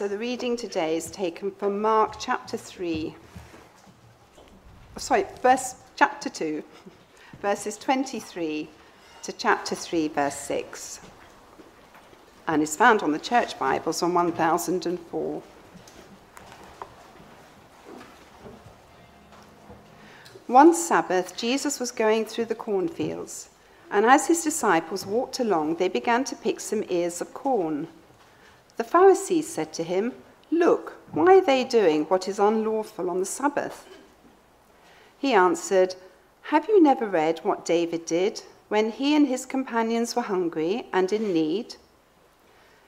So the reading today is taken from Mark chapter 3. Sorry, verse chapter 2, verses 23 to chapter 3, verse 6. And is found on the church Bibles on 1004. One Sabbath, Jesus was going through the cornfields, and as his disciples walked along, they began to pick some ears of corn. The Pharisees said to him, Look, why are they doing what is unlawful on the Sabbath? He answered, Have you never read what David did when he and his companions were hungry and in need?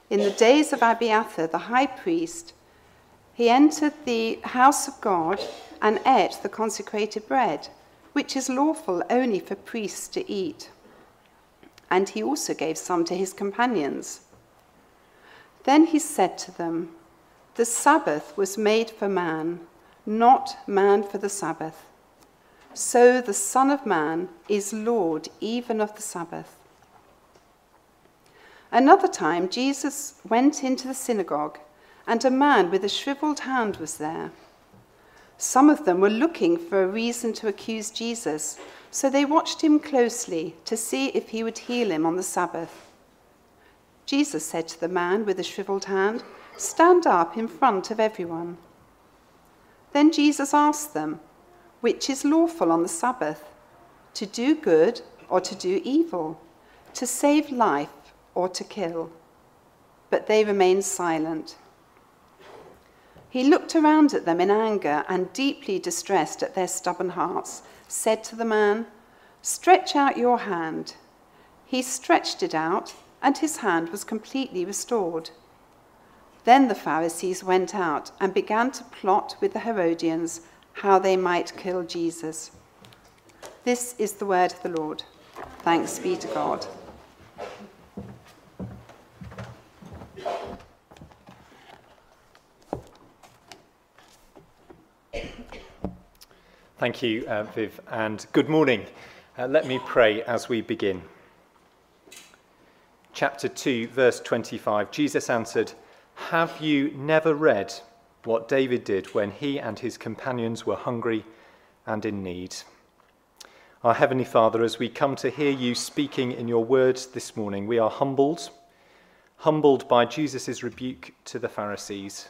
In the days of Abiathar, the high priest, he entered the house of God and ate the consecrated bread, which is lawful only for priests to eat. And he also gave some to his companions. Then he said to them, The Sabbath was made for man, not man for the Sabbath. So the Son of Man is Lord even of the Sabbath. Another time, Jesus went into the synagogue, and a man with a shriveled hand was there. Some of them were looking for a reason to accuse Jesus, so they watched him closely to see if he would heal him on the Sabbath. Jesus said to the man with the shriveled hand, Stand up in front of everyone. Then Jesus asked them, Which is lawful on the Sabbath, to do good or to do evil, to save life or to kill? But they remained silent. He looked around at them in anger and, deeply distressed at their stubborn hearts, said to the man, Stretch out your hand. He stretched it out and his hand was completely restored. Then the Pharisees went out and began to plot with the Herodians how they might kill Jesus. This is the word of the Lord. Thanks be to God. Thank you, uh, Viv, and good morning. Uh, let me pray as we begin chapter 2, verse 25, Jesus answered, Have you never read what David did when he and his companions were hungry and in need? Our Heavenly Father, as we come to hear you speaking in your words this morning, we are humbled, humbled by Jesus' rebuke to the Pharisees.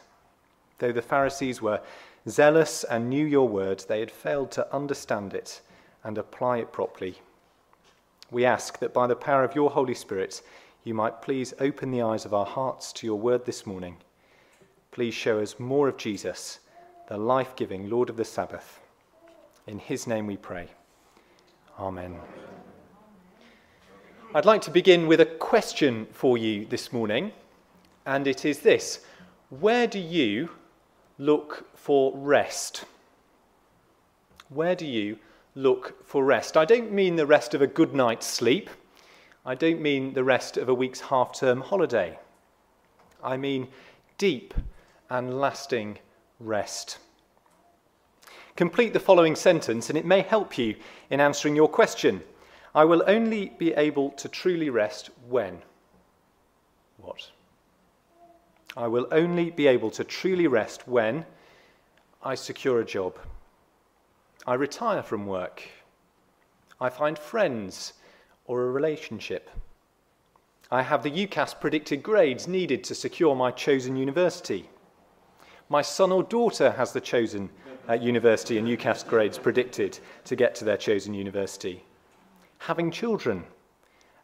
Though the Pharisees were zealous and knew your word, they had failed to understand it and apply it properly. We ask that by the power of your Holy Spirit, you might please open the eyes of our hearts to your word this morning. Please show us more of Jesus, the life giving Lord of the Sabbath. In his name we pray. Amen. I'd like to begin with a question for you this morning, and it is this Where do you look for rest? Where do you look for rest? I don't mean the rest of a good night's sleep. I don't mean the rest of a week's half term holiday. I mean deep and lasting rest. Complete the following sentence, and it may help you in answering your question. I will only be able to truly rest when? What? I will only be able to truly rest when I secure a job, I retire from work, I find friends or a relationship. I have the UCAS predicted grades needed to secure my chosen university. My son or daughter has the chosen uh, university and UCAS grades predicted to get to their chosen university. Having children,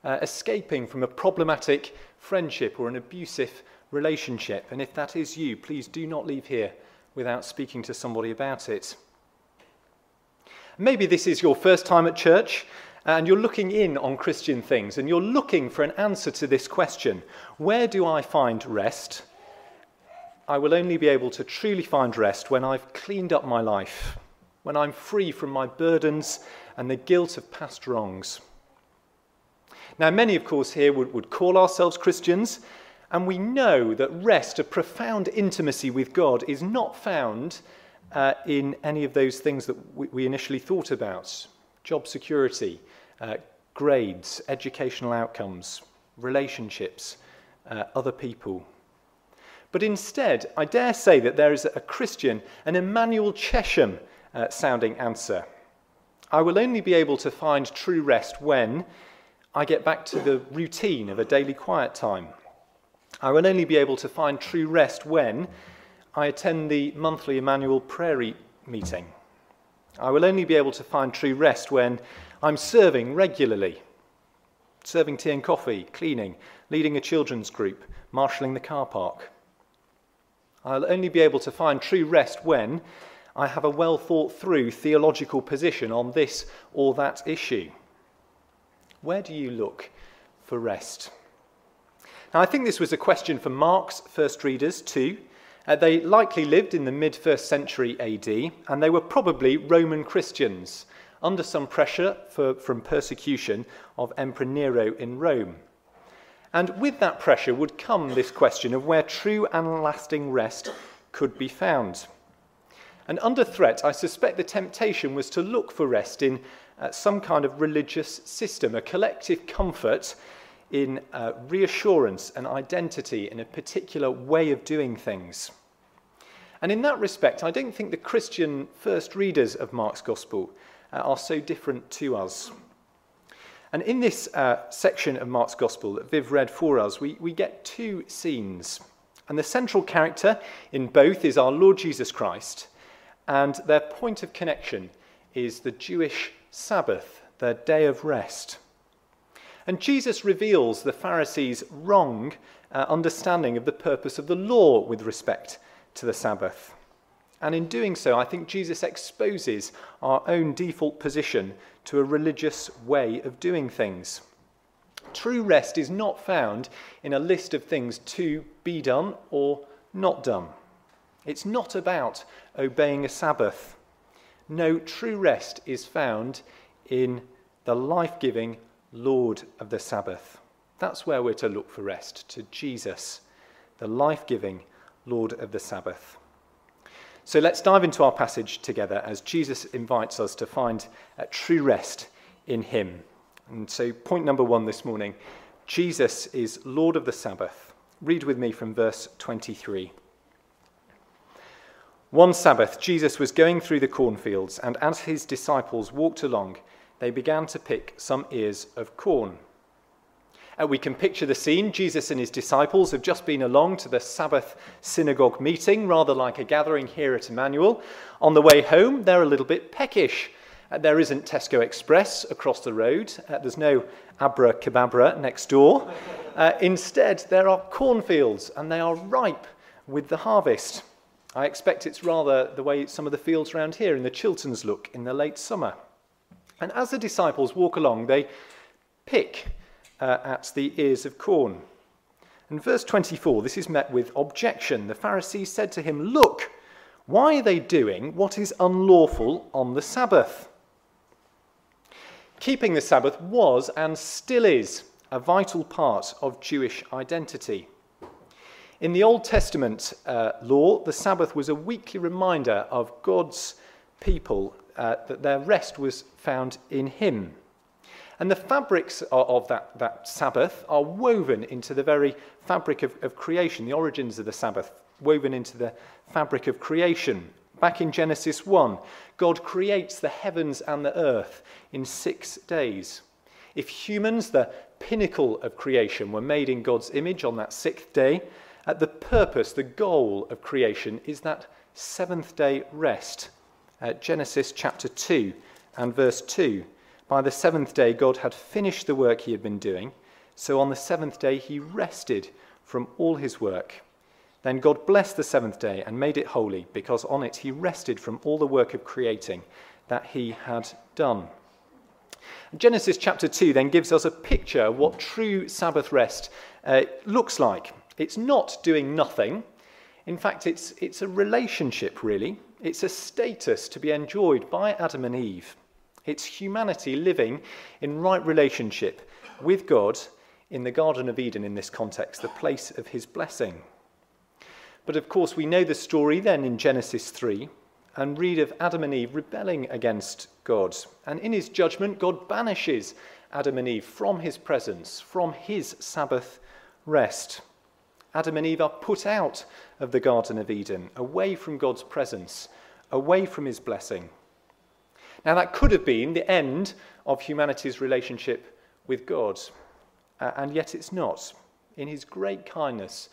uh, escaping from a problematic friendship or an abusive relationship. And if that is you, please do not leave here without speaking to somebody about it. Maybe this is your first time at church and you're looking in on Christian things and you're looking for an answer to this question where do I find rest? I will only be able to truly find rest when I've cleaned up my life, when I'm free from my burdens and the guilt of past wrongs. Now, many, of course, here would, would call ourselves Christians, and we know that rest, a profound intimacy with God, is not found uh, in any of those things that we, we initially thought about job security, uh, grades, educational outcomes, relationships, uh, other people. But instead, I dare say that there is a Christian, an Emmanuel Chesham uh, sounding answer. I will only be able to find true rest when I get back to the routine of a daily quiet time. I will only be able to find true rest when I attend the monthly Emmanuel prayer meeting. I will only be able to find true rest when I'm serving regularly, serving tea and coffee, cleaning, leading a children's group, marshalling the car park. I'll only be able to find true rest when I have a well thought through theological position on this or that issue. Where do you look for rest? Now, I think this was a question for Mark's first readers too. Uh, they likely lived in the mid first century AD, and they were probably Roman Christians under some pressure for, from persecution of Emperor Nero in Rome. And with that pressure would come this question of where true and lasting rest could be found. And under threat, I suspect the temptation was to look for rest in uh, some kind of religious system, a collective comfort in uh, reassurance and identity in a particular way of doing things. And in that respect, I don't think the Christian first readers of Mark's Gospel uh, are so different to us. And in this uh, section of Mark's Gospel that Viv read for us, we, we get two scenes. And the central character in both is our Lord Jesus Christ, and their point of connection is the Jewish Sabbath, their day of rest. And Jesus reveals the Pharisees' wrong uh, understanding of the purpose of the law with respect to the Sabbath. And in doing so, I think Jesus exposes our own default position to a religious way of doing things. True rest is not found in a list of things to be done or not done. It's not about obeying a Sabbath. No, true rest is found in the life giving Lord of the Sabbath. That's where we're to look for rest, to Jesus, the life giving Lord of the Sabbath. So let's dive into our passage together as Jesus invites us to find a true rest in Him. And so, point number one this morning Jesus is Lord of the Sabbath. Read with me from verse 23. One Sabbath, Jesus was going through the cornfields, and as his disciples walked along, they began to pick some ears of corn. Uh, we can picture the scene. Jesus and his disciples have just been along to the Sabbath synagogue meeting, rather like a gathering here at Emmanuel. On the way home, they're a little bit peckish. Uh, there isn't Tesco Express across the road, uh, there's no Abra Kebabra next door. Uh, instead, there are cornfields, and they are ripe with the harvest. I expect it's rather the way some of the fields around here in the Chilterns look in the late summer. And as the disciples walk along, they pick uh, at the ears of corn. In verse 24, this is met with objection. The Pharisees said to him, Look, why are they doing what is unlawful on the Sabbath? Keeping the Sabbath was and still is a vital part of Jewish identity. In the Old Testament uh, law, the Sabbath was a weekly reminder of God's people uh, that their rest was found in Him. And the fabrics of that, that Sabbath are woven into the very fabric of, of creation, the origins of the Sabbath, woven into the fabric of creation. Back in Genesis 1, God creates the heavens and the earth in six days. If humans, the pinnacle of creation, were made in God's image on that sixth day, at the purpose, the goal of creation is that seventh day rest. Uh, Genesis chapter 2 and verse 2. By the seventh day, God had finished the work he had been doing. So on the seventh day, he rested from all his work. Then God blessed the seventh day and made it holy, because on it he rested from all the work of creating that he had done. Genesis chapter 2 then gives us a picture of what true Sabbath rest uh, looks like. It's not doing nothing. In fact, it's, it's a relationship, really. It's a status to be enjoyed by Adam and Eve. It's humanity living in right relationship with God in the Garden of Eden in this context, the place of his blessing. But of course, we know the story then in Genesis 3 and read of Adam and Eve rebelling against God. And in his judgment, God banishes Adam and Eve from his presence, from his Sabbath rest. Adam and Eve are put out of the Garden of Eden, away from God's presence, away from his blessing. Now, that could have been the end of humanity's relationship with God, uh, and yet it's not. In his great kindness,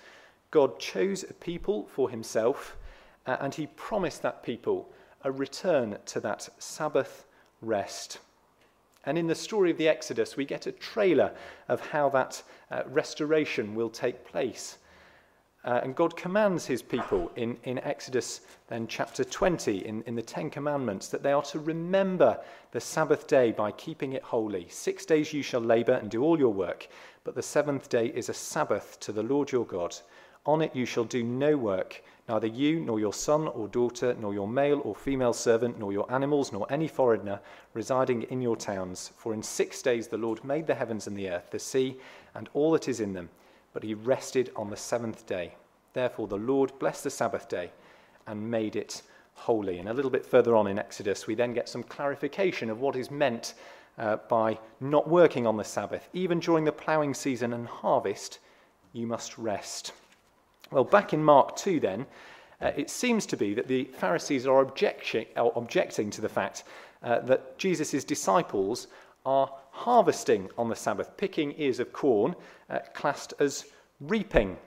God chose a people for himself, uh, and he promised that people a return to that Sabbath rest. And in the story of the Exodus, we get a trailer of how that uh, restoration will take place. Uh, and God commands his people in, in Exodus, then chapter 20, in, in the Ten Commandments, that they are to remember the Sabbath day by keeping it holy. Six days you shall labor and do all your work, but the seventh day is a Sabbath to the Lord your God. On it you shall do no work, neither you, nor your son or daughter, nor your male or female servant, nor your animals, nor any foreigner residing in your towns. For in six days the Lord made the heavens and the earth, the sea, and all that is in them but he rested on the seventh day. Therefore, the Lord blessed the Sabbath day and made it holy. And a little bit further on in Exodus, we then get some clarification of what is meant uh, by not working on the Sabbath. Even during the ploughing season and harvest, you must rest. Well, back in Mark 2, then, uh, it seems to be that the Pharisees are objecting, are objecting to the fact uh, that Jesus' disciples are harvesting on the Sabbath, picking ears of corn, uh, classed as reaping.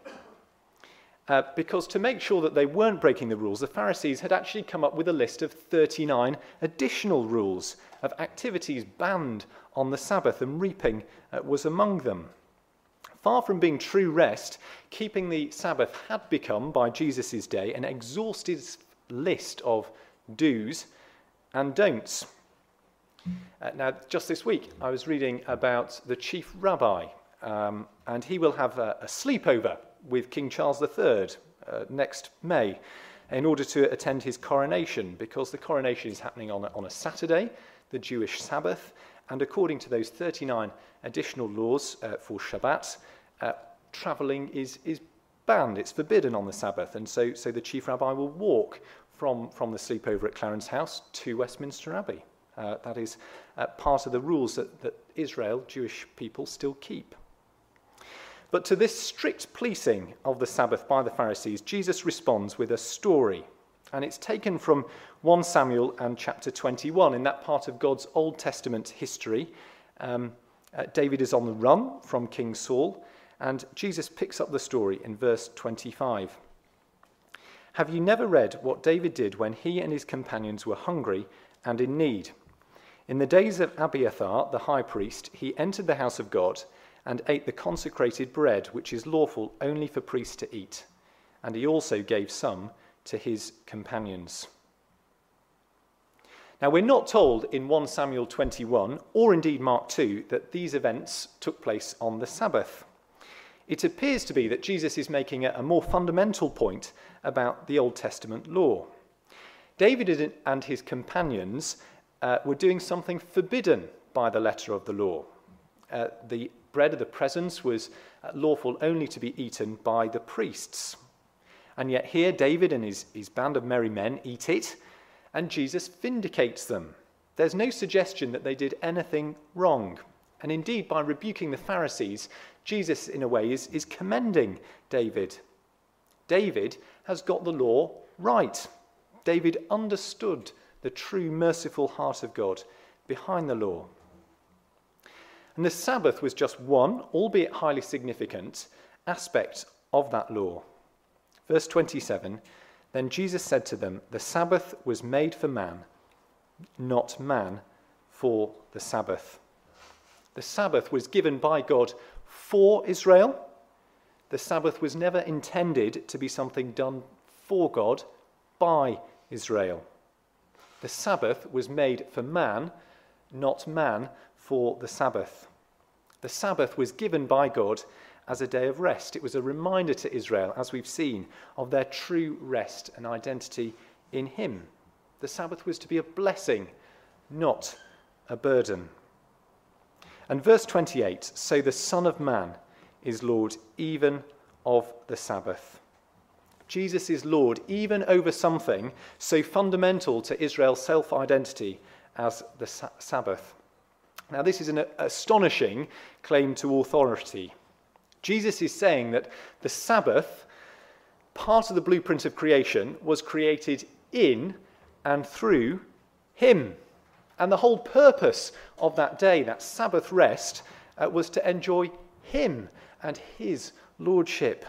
Uh, because to make sure that they weren't breaking the rules, the Pharisees had actually come up with a list of 39 additional rules of activities banned on the Sabbath, and reaping uh, was among them. Far from being true rest, keeping the Sabbath had become, by Jesus' day, an exhaustive list of do's and don'ts. Uh, now, just this week, I was reading about the chief rabbi, um, and he will have a, a, sleepover with King Charles III uh, next May in order to attend his coronation, because the coronation is happening on a, on a Saturday, the Jewish Sabbath, and according to those 39 additional laws uh, for Shabbat, uh, travelling is, is banned, it's forbidden on the Sabbath, and so, so the chief rabbi will walk from, from the sleepover at Clarence House to Westminster Abbey. Uh, that is uh, part of the rules that, that Israel, Jewish people, still keep. But to this strict policing of the Sabbath by the Pharisees, Jesus responds with a story. And it's taken from 1 Samuel and chapter 21. In that part of God's Old Testament history, um, uh, David is on the run from King Saul, and Jesus picks up the story in verse 25. Have you never read what David did when he and his companions were hungry and in need? In the days of Abiathar, the high priest, he entered the house of God and ate the consecrated bread, which is lawful only for priests to eat. And he also gave some to his companions. Now, we're not told in 1 Samuel 21 or indeed Mark 2 that these events took place on the Sabbath. It appears to be that Jesus is making a more fundamental point about the Old Testament law. David and his companions uh, were doing something forbidden by the letter of the law. Uh, the bread of the presence was uh, lawful only to be eaten by the priests. And yet, here David and his, his band of merry men eat it, and Jesus vindicates them. There's no suggestion that they did anything wrong. And indeed, by rebuking the Pharisees, Jesus, in a way, is, is commending David. David has got the law right. David understood the true merciful heart of God behind the law. And the Sabbath was just one, albeit highly significant, aspect of that law. Verse 27 Then Jesus said to them, The Sabbath was made for man, not man for the Sabbath. The Sabbath was given by God for Israel. The Sabbath was never intended to be something done for God by Israel. The Sabbath was made for man, not man for the Sabbath. The Sabbath was given by God as a day of rest. It was a reminder to Israel, as we've seen, of their true rest and identity in Him. The Sabbath was to be a blessing, not a burden. And verse 28 so the Son of Man is Lord even of the Sabbath. Jesus is Lord even over something so fundamental to Israel's self identity as the Sabbath. Now, this is an astonishing claim to authority. Jesus is saying that the Sabbath, part of the blueprint of creation, was created in and through Him. And the whole purpose of that day, that Sabbath rest, uh, was to enjoy Him and His Lordship.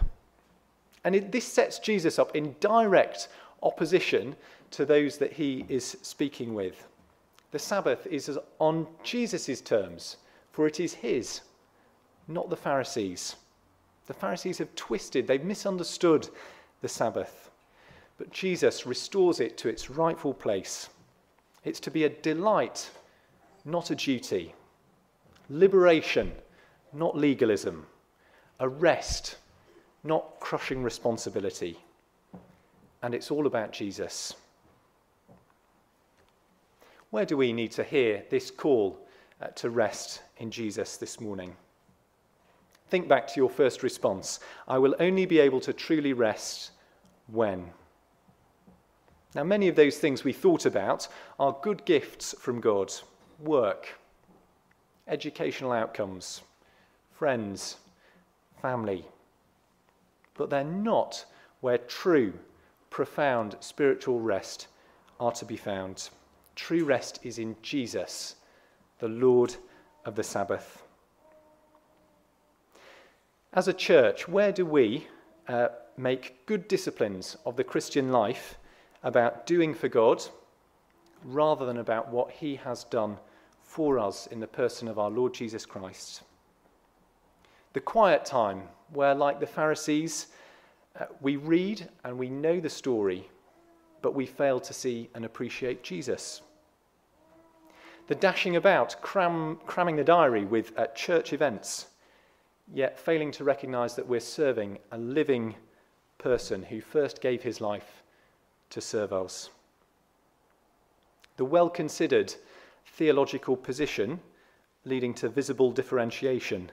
And it, this sets Jesus up in direct opposition to those that He is speaking with. The Sabbath is on Jesus' terms, for it is His, not the Pharisees'. The Pharisees have twisted, they've misunderstood the Sabbath. But Jesus restores it to its rightful place. It's to be a delight, not a duty. Liberation, not legalism. A rest, not crushing responsibility. And it's all about Jesus. Where do we need to hear this call uh, to rest in Jesus this morning? Think back to your first response. I will only be able to truly rest when. Now, many of those things we thought about are good gifts from God work, educational outcomes, friends, family. But they're not where true, profound spiritual rest are to be found. True rest is in Jesus, the Lord of the Sabbath. As a church, where do we uh, make good disciplines of the Christian life about doing for God rather than about what He has done for us in the person of our Lord Jesus Christ? The quiet time, where, like the Pharisees, uh, we read and we know the story, but we fail to see and appreciate Jesus. The dashing about, cram, cramming the diary with uh, church events yet failing to recognize that we're serving a living person who first gave his life to serve us. The well considered theological position leading to visible differentiation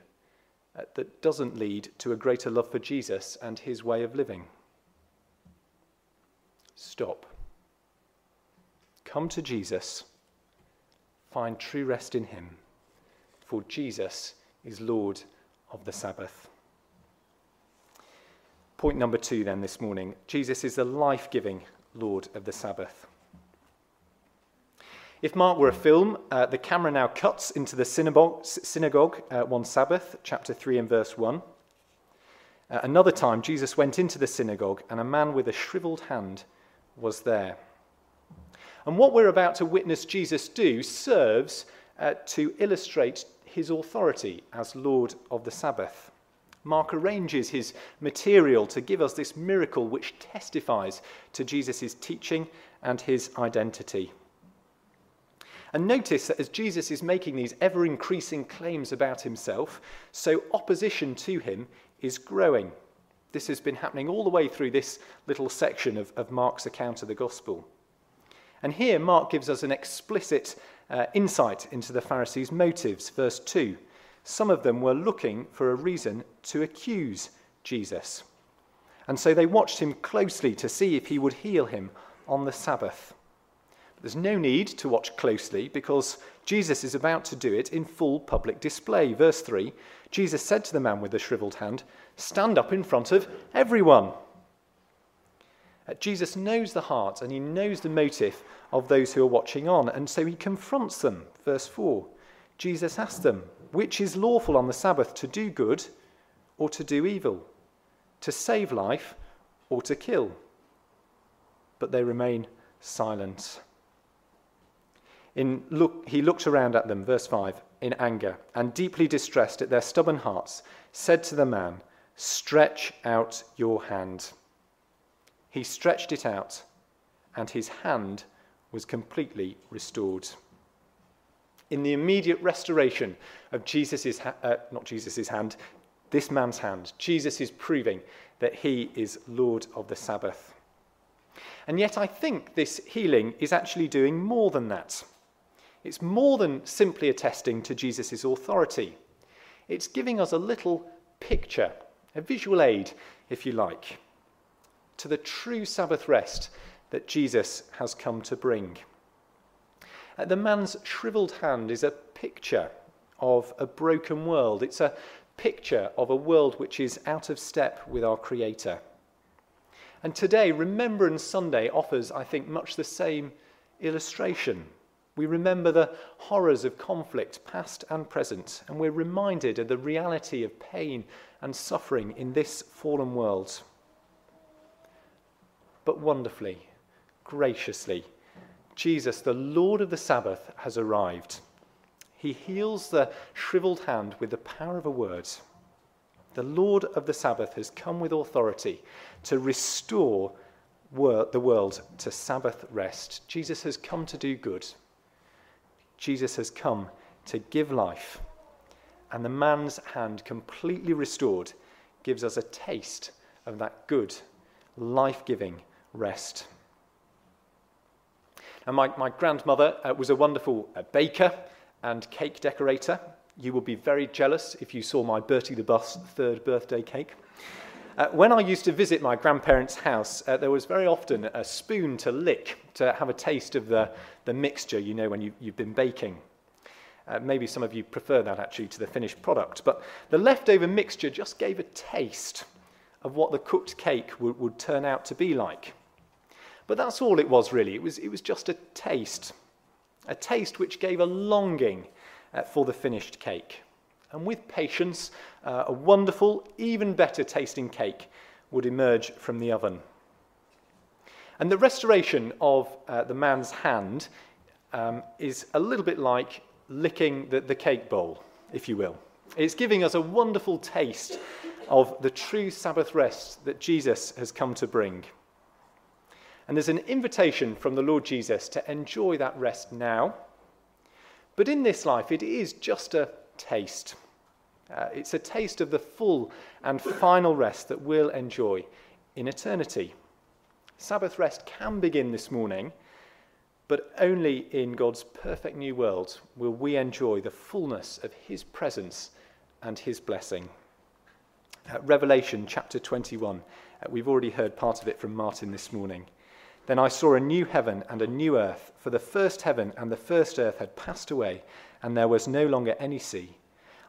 Uh, that doesn't lead to a greater love for Jesus and his way of living. Stop. Come to Jesus. Find true rest in him, for Jesus is Lord of the Sabbath. Point number two, then, this morning Jesus is the life giving Lord of the Sabbath. If Mark were a film, uh, the camera now cuts into the synagogue, synagogue uh, one Sabbath, chapter 3 and verse 1. Uh, another time, Jesus went into the synagogue, and a man with a shriveled hand was there. And what we're about to witness Jesus do serves uh, to illustrate his authority as Lord of the Sabbath. Mark arranges his material to give us this miracle which testifies to Jesus' teaching and his identity. And notice that as Jesus is making these ever increasing claims about himself, so opposition to him is growing. This has been happening all the way through this little section of, of Mark's account of the gospel. And here, Mark gives us an explicit uh, insight into the Pharisees' motives. Verse 2 Some of them were looking for a reason to accuse Jesus. And so they watched him closely to see if he would heal him on the Sabbath. There's no need to watch closely because Jesus is about to do it in full public display. Verse 3 Jesus said to the man with the shriveled hand, Stand up in front of everyone. Uh, Jesus knows the heart and he knows the motive of those who are watching on, and so he confronts them. Verse 4 Jesus asked them, Which is lawful on the Sabbath to do good or to do evil, to save life or to kill? But they remain silent. In look, he looked around at them, verse 5, in anger, and deeply distressed at their stubborn hearts, said to the man, Stretch out your hand. He stretched it out, and his hand was completely restored. In the immediate restoration of Jesus' uh, not Jesus' hand, this man's hand, Jesus is proving that he is Lord of the Sabbath. And yet, I think this healing is actually doing more than that. It's more than simply attesting to Jesus' authority. It's giving us a little picture, a visual aid, if you like, to the true Sabbath rest that Jesus has come to bring. The man's shriveled hand is a picture of a broken world. It's a picture of a world which is out of step with our Creator. And today, Remembrance Sunday offers, I think, much the same illustration. We remember the horrors of conflict, past and present, and we're reminded of the reality of pain and suffering in this fallen world. But wonderfully, graciously, Jesus, the Lord of the Sabbath, has arrived. He heals the shriveled hand with the power of a word. The Lord of the Sabbath has come with authority to restore the world to Sabbath rest. Jesus has come to do good. Jesus has come to give life. And the man's hand, completely restored, gives us a taste of that good, life giving rest. And my, my grandmother uh, was a wonderful uh, baker and cake decorator. You will be very jealous if you saw my Bertie the Bus third birthday cake. Uh, when I used to visit my grandparents' house, uh, there was very often a spoon to lick to have a taste of the, the mixture, you know, when you, you've been baking. Uh, maybe some of you prefer that actually to the finished product, but the leftover mixture just gave a taste of what the cooked cake would, would turn out to be like. But that's all it was really. It was, it was just a taste, a taste which gave a longing uh, for the finished cake. And with patience, uh, a wonderful, even better tasting cake would emerge from the oven. And the restoration of uh, the man's hand um, is a little bit like licking the, the cake bowl, if you will. It's giving us a wonderful taste of the true Sabbath rest that Jesus has come to bring. And there's an invitation from the Lord Jesus to enjoy that rest now. But in this life, it is just a taste. Uh, it's a taste of the full and final rest that we'll enjoy in eternity. Sabbath rest can begin this morning, but only in God's perfect new world will we enjoy the fullness of His presence and His blessing. Uh, Revelation chapter 21, uh, we've already heard part of it from Martin this morning. Then I saw a new heaven and a new earth, for the first heaven and the first earth had passed away, and there was no longer any sea.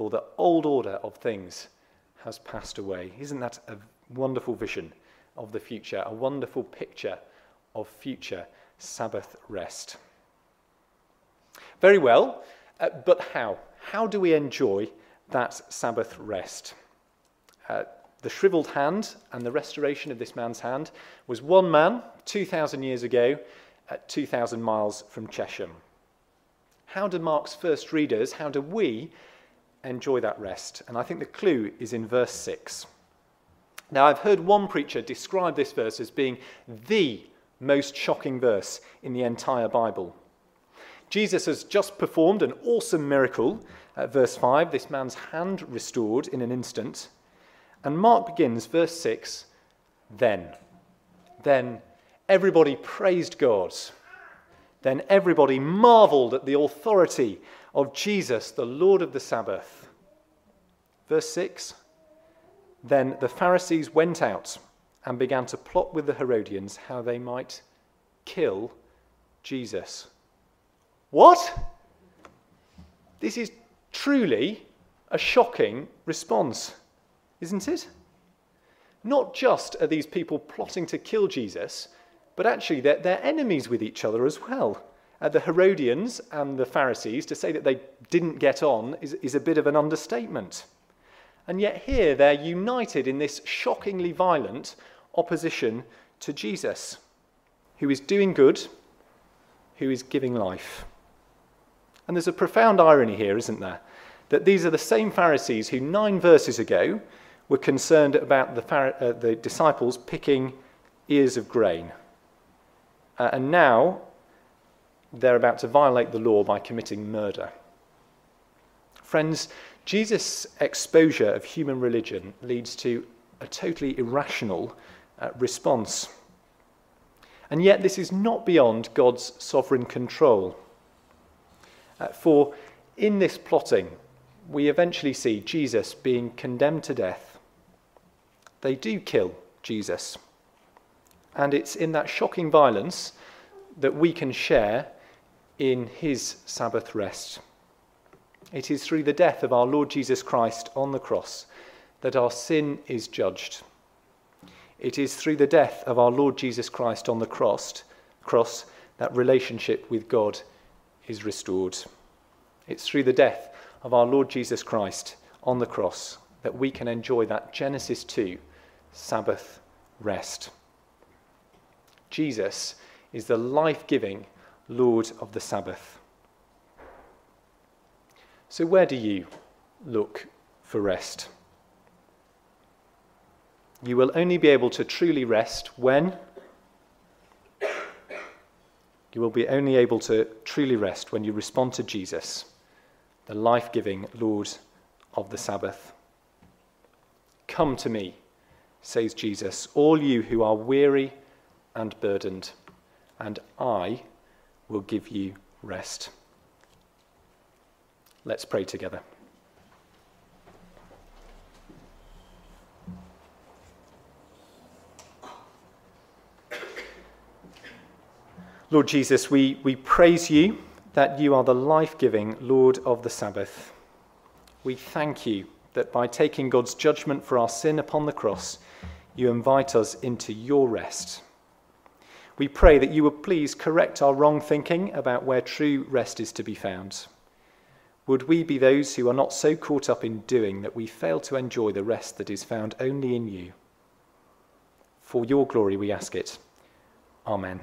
for the old order of things has passed away. Isn't that a wonderful vision of the future, a wonderful picture of future Sabbath rest? Very well, uh, but how? How do we enjoy that Sabbath rest? Uh, the shriveled hand and the restoration of this man's hand was one man 2,000 years ago at 2,000 miles from Chesham. How do Mark's first readers, how do we enjoy that rest? And I think the clue is in verse 6. Now, I've heard one preacher describe this verse as being the most shocking verse in the entire Bible. Jesus has just performed an awesome miracle. At verse 5, this man's hand restored in an instant. And Mark begins, verse 6, then. Then everybody praised God. Then everybody marveled at the authority of Jesus, the Lord of the Sabbath. Verse 6 Then the Pharisees went out and began to plot with the Herodians how they might kill Jesus. What? This is truly a shocking response isn't it? Not just are these people plotting to kill Jesus, but actually they're, they're enemies with each other as well. Uh, the Herodians and the Pharisees, to say that they didn't get on is, is a bit of an understatement. And yet here they're united in this shockingly violent opposition to Jesus, who is doing good, who is giving life. And there's a profound irony here, isn't there? That these are the same Pharisees who nine verses ago were concerned about the, uh, the disciples picking ears of grain. Uh, and now they're about to violate the law by committing murder. Friends, Jesus' exposure of human religion leads to a totally irrational uh, response. And yet, this is not beyond God's sovereign control. Uh, for in this plotting, we eventually see Jesus being condemned to death. They do kill Jesus. And it's in that shocking violence that we can share in his Sabbath rest. It is through the death of our Lord Jesus Christ on the cross that our sin is judged. It is through the death of our Lord Jesus Christ on the cross, cross that relationship with God is restored. It's through the death of our Lord Jesus Christ on the cross that we can enjoy that Genesis 2 Sabbath rest. Jesus is the life giving Lord of the Sabbath. So, where do you look for rest? You will only be able to truly rest when you will be only able to truly rest when you respond to Jesus, the life giving Lord of the Sabbath. Come to me, says Jesus, all you who are weary and burdened, and I will give you rest. Let's pray together. Lord Jesus, we, we praise you that you are the life giving Lord of the Sabbath. We thank you that by taking God's judgment for our sin upon the cross, you invite us into your rest. We pray that you would please correct our wrong thinking about where true rest is to be found. Would we be those who are not so caught up in doing that we fail to enjoy the rest that is found only in you? For your glory we ask it. Amen.